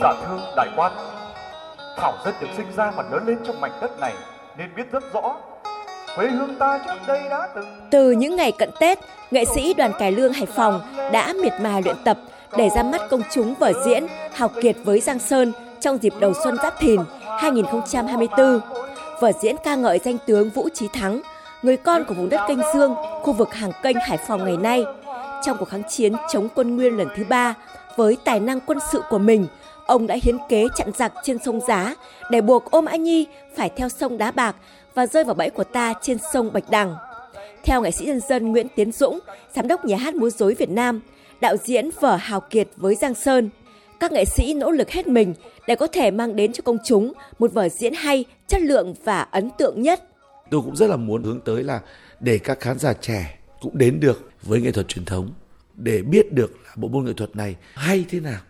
Dạ thương đại quan, Thảo dân được sinh ra và lớn lên trong mảnh đất này nên biết rất rõ quê hương ta trước đây đã từng Từ những ngày cận Tết, nghệ sĩ đoàn cải lương Hải Phòng đã miệt mài luyện tập để ra mắt công chúng vở diễn học Kiệt với Giang Sơn trong dịp đầu xuân Giáp Thìn 2024. Vở diễn ca ngợi danh tướng Vũ Trí Thắng, người con của vùng đất Kênh Dương, khu vực hàng kênh Hải Phòng ngày nay. Trong cuộc kháng chiến chống quân Nguyên lần thứ ba, với tài năng quân sự của mình, ông đã hiến kế chặn giặc trên sông Giá để buộc ôm Anh Nhi phải theo sông Đá Bạc và rơi vào bẫy của ta trên sông Bạch Đằng. Theo nghệ sĩ nhân dân Nguyễn Tiến Dũng, giám đốc nhà hát múa rối Việt Nam, đạo diễn vở Hào Kiệt với Giang Sơn, các nghệ sĩ nỗ lực hết mình để có thể mang đến cho công chúng một vở diễn hay, chất lượng và ấn tượng nhất. Tôi cũng rất là muốn hướng tới là để các khán giả trẻ cũng đến được với nghệ thuật truyền thống để biết được là bộ môn nghệ thuật này hay thế nào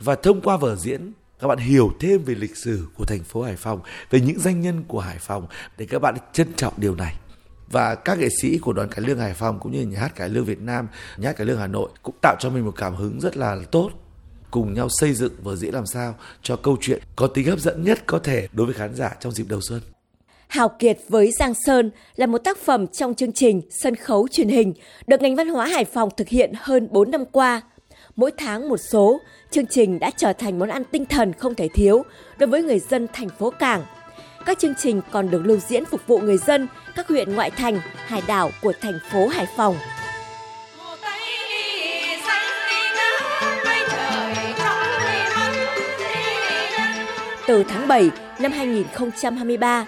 và thông qua vở diễn các bạn hiểu thêm về lịch sử của thành phố Hải Phòng, về những danh nhân của Hải Phòng để các bạn trân trọng điều này. Và các nghệ sĩ của đoàn cải lương Hải Phòng cũng như nhà hát cải lương Việt Nam, nhà hát cải lương Hà Nội cũng tạo cho mình một cảm hứng rất là tốt cùng nhau xây dựng vở diễn làm sao cho câu chuyện có tính hấp dẫn nhất có thể đối với khán giả trong dịp đầu xuân. Hào Kiệt với Giang Sơn là một tác phẩm trong chương trình sân khấu truyền hình được ngành văn hóa Hải Phòng thực hiện hơn 4 năm qua. Mỗi tháng một số, chương trình đã trở thành món ăn tinh thần không thể thiếu đối với người dân thành phố Cảng. Các chương trình còn được lưu diễn phục vụ người dân các huyện ngoại thành, hải đảo của thành phố Hải Phòng. Từ tháng 7 năm 2023,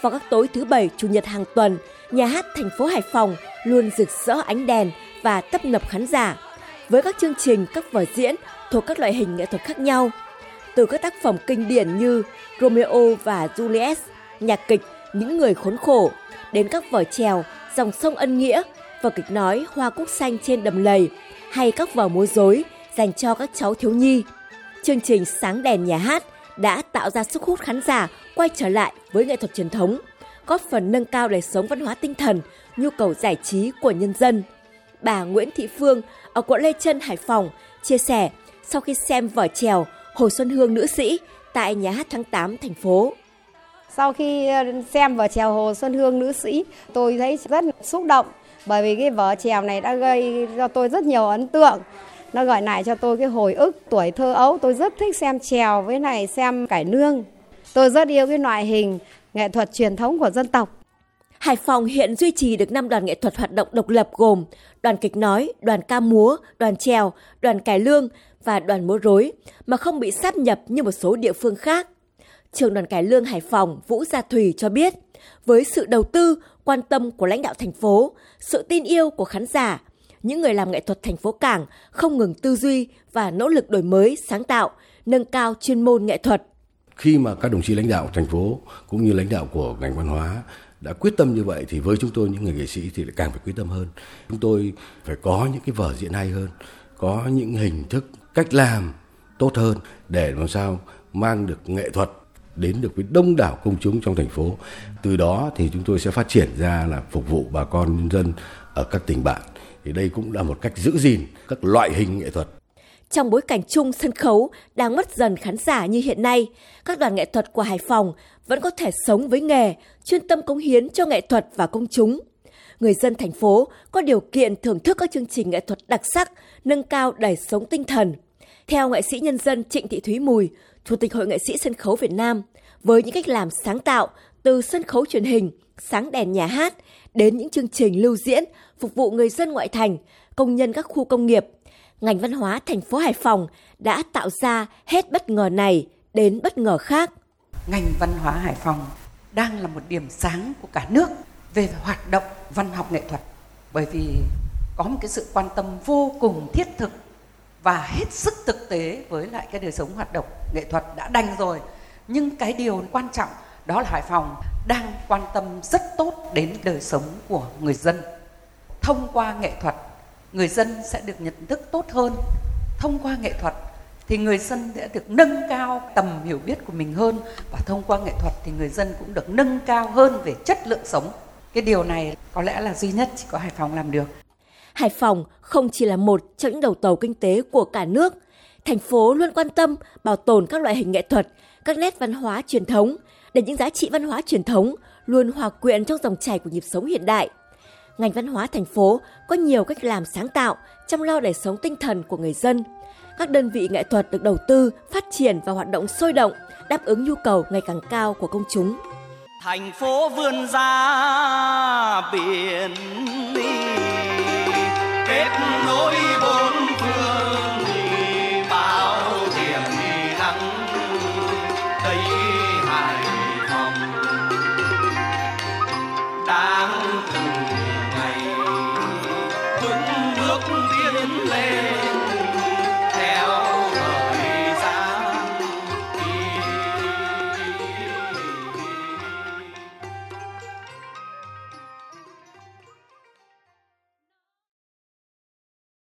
vào các tối thứ bảy chủ nhật hàng tuần, nhà hát thành phố Hải Phòng luôn rực rỡ ánh đèn và tấp nập khán giả với các chương trình, các vở diễn thuộc các loại hình nghệ thuật khác nhau. Từ các tác phẩm kinh điển như Romeo và Juliet, nhạc kịch Những người khốn khổ, đến các vở trèo Dòng sông ân nghĩa, vở kịch nói Hoa cúc xanh trên đầm lầy hay các vở múa rối dành cho các cháu thiếu nhi. Chương trình Sáng đèn nhà hát đã tạo ra sức hút khán giả quay trở lại với nghệ thuật truyền thống, góp phần nâng cao đời sống văn hóa tinh thần, nhu cầu giải trí của nhân dân. Bà Nguyễn Thị Phương ở quận Lê Trân, Hải Phòng chia sẻ sau khi xem vở trèo Hồ Xuân Hương nữ sĩ tại nhà hát tháng 8 thành phố. Sau khi ờ, xem vở trèo Hồ Xuân Hương nữ sĩ, tôi thấy rất xúc động bởi vì cái vở trèo này đã gây cho tôi rất nhiều ấn tượng. Nó gợi lại cho tôi cái hồi ức tuổi thơ ấu, tôi rất thích xem trèo với này xem cải nương. Tôi rất yêu cái loại hình nghệ thuật truyền thống của dân tộc. Hải Phòng hiện duy trì được 5 đoàn nghệ thuật hoạt động độc lập gồm đoàn kịch nói, đoàn ca múa, đoàn trèo, đoàn cải lương và đoàn múa rối mà không bị sáp nhập như một số địa phương khác. Trường đoàn cải lương Hải Phòng Vũ Gia Thủy cho biết, với sự đầu tư, quan tâm của lãnh đạo thành phố, sự tin yêu của khán giả, những người làm nghệ thuật thành phố Cảng không ngừng tư duy và nỗ lực đổi mới, sáng tạo, nâng cao chuyên môn nghệ thuật. Khi mà các đồng chí lãnh đạo thành phố cũng như lãnh đạo của ngành văn hóa đã quyết tâm như vậy thì với chúng tôi những người nghệ sĩ thì lại càng phải quyết tâm hơn. Chúng tôi phải có những cái vở diễn hay hơn, có những hình thức, cách làm tốt hơn để làm sao mang được nghệ thuật đến được với đông đảo công chúng trong thành phố. Từ đó thì chúng tôi sẽ phát triển ra là phục vụ bà con nhân dân ở các tỉnh bạn. Thì đây cũng là một cách giữ gìn các loại hình nghệ thuật trong bối cảnh chung sân khấu đang mất dần khán giả như hiện nay, các đoàn nghệ thuật của Hải Phòng vẫn có thể sống với nghề, chuyên tâm cống hiến cho nghệ thuật và công chúng. Người dân thành phố có điều kiện thưởng thức các chương trình nghệ thuật đặc sắc, nâng cao đời sống tinh thần. Theo nghệ sĩ nhân dân Trịnh Thị Thúy Mùi, Chủ tịch Hội nghệ sĩ sân khấu Việt Nam, với những cách làm sáng tạo từ sân khấu truyền hình, sáng đèn nhà hát đến những chương trình lưu diễn phục vụ người dân ngoại thành, công nhân các khu công nghiệp, ngành văn hóa thành phố Hải Phòng đã tạo ra hết bất ngờ này đến bất ngờ khác. Ngành văn hóa Hải Phòng đang là một điểm sáng của cả nước về hoạt động văn học nghệ thuật, bởi vì có một cái sự quan tâm vô cùng thiết thực và hết sức thực tế với lại cái đời sống hoạt động nghệ thuật đã đành rồi nhưng cái điều quan trọng đó là Hải Phòng đang quan tâm rất tốt đến đời sống của người dân thông qua nghệ thuật người dân sẽ được nhận thức tốt hơn. Thông qua nghệ thuật thì người dân sẽ được nâng cao tầm hiểu biết của mình hơn và thông qua nghệ thuật thì người dân cũng được nâng cao hơn về chất lượng sống. Cái điều này có lẽ là duy nhất chỉ có Hải Phòng làm được. Hải Phòng không chỉ là một trong những đầu tàu kinh tế của cả nước thành phố luôn quan tâm bảo tồn các loại hình nghệ thuật, các nét văn hóa truyền thống để những giá trị văn hóa truyền thống luôn hòa quyện trong dòng chảy của nhịp sống hiện đại. Ngành văn hóa thành phố có nhiều cách làm sáng tạo chăm lo đời sống tinh thần của người dân. Các đơn vị nghệ thuật được đầu tư, phát triển và hoạt động sôi động, đáp ứng nhu cầu ngày càng cao của công chúng. Thành phố vươn ra biển đi kết nối bốn phương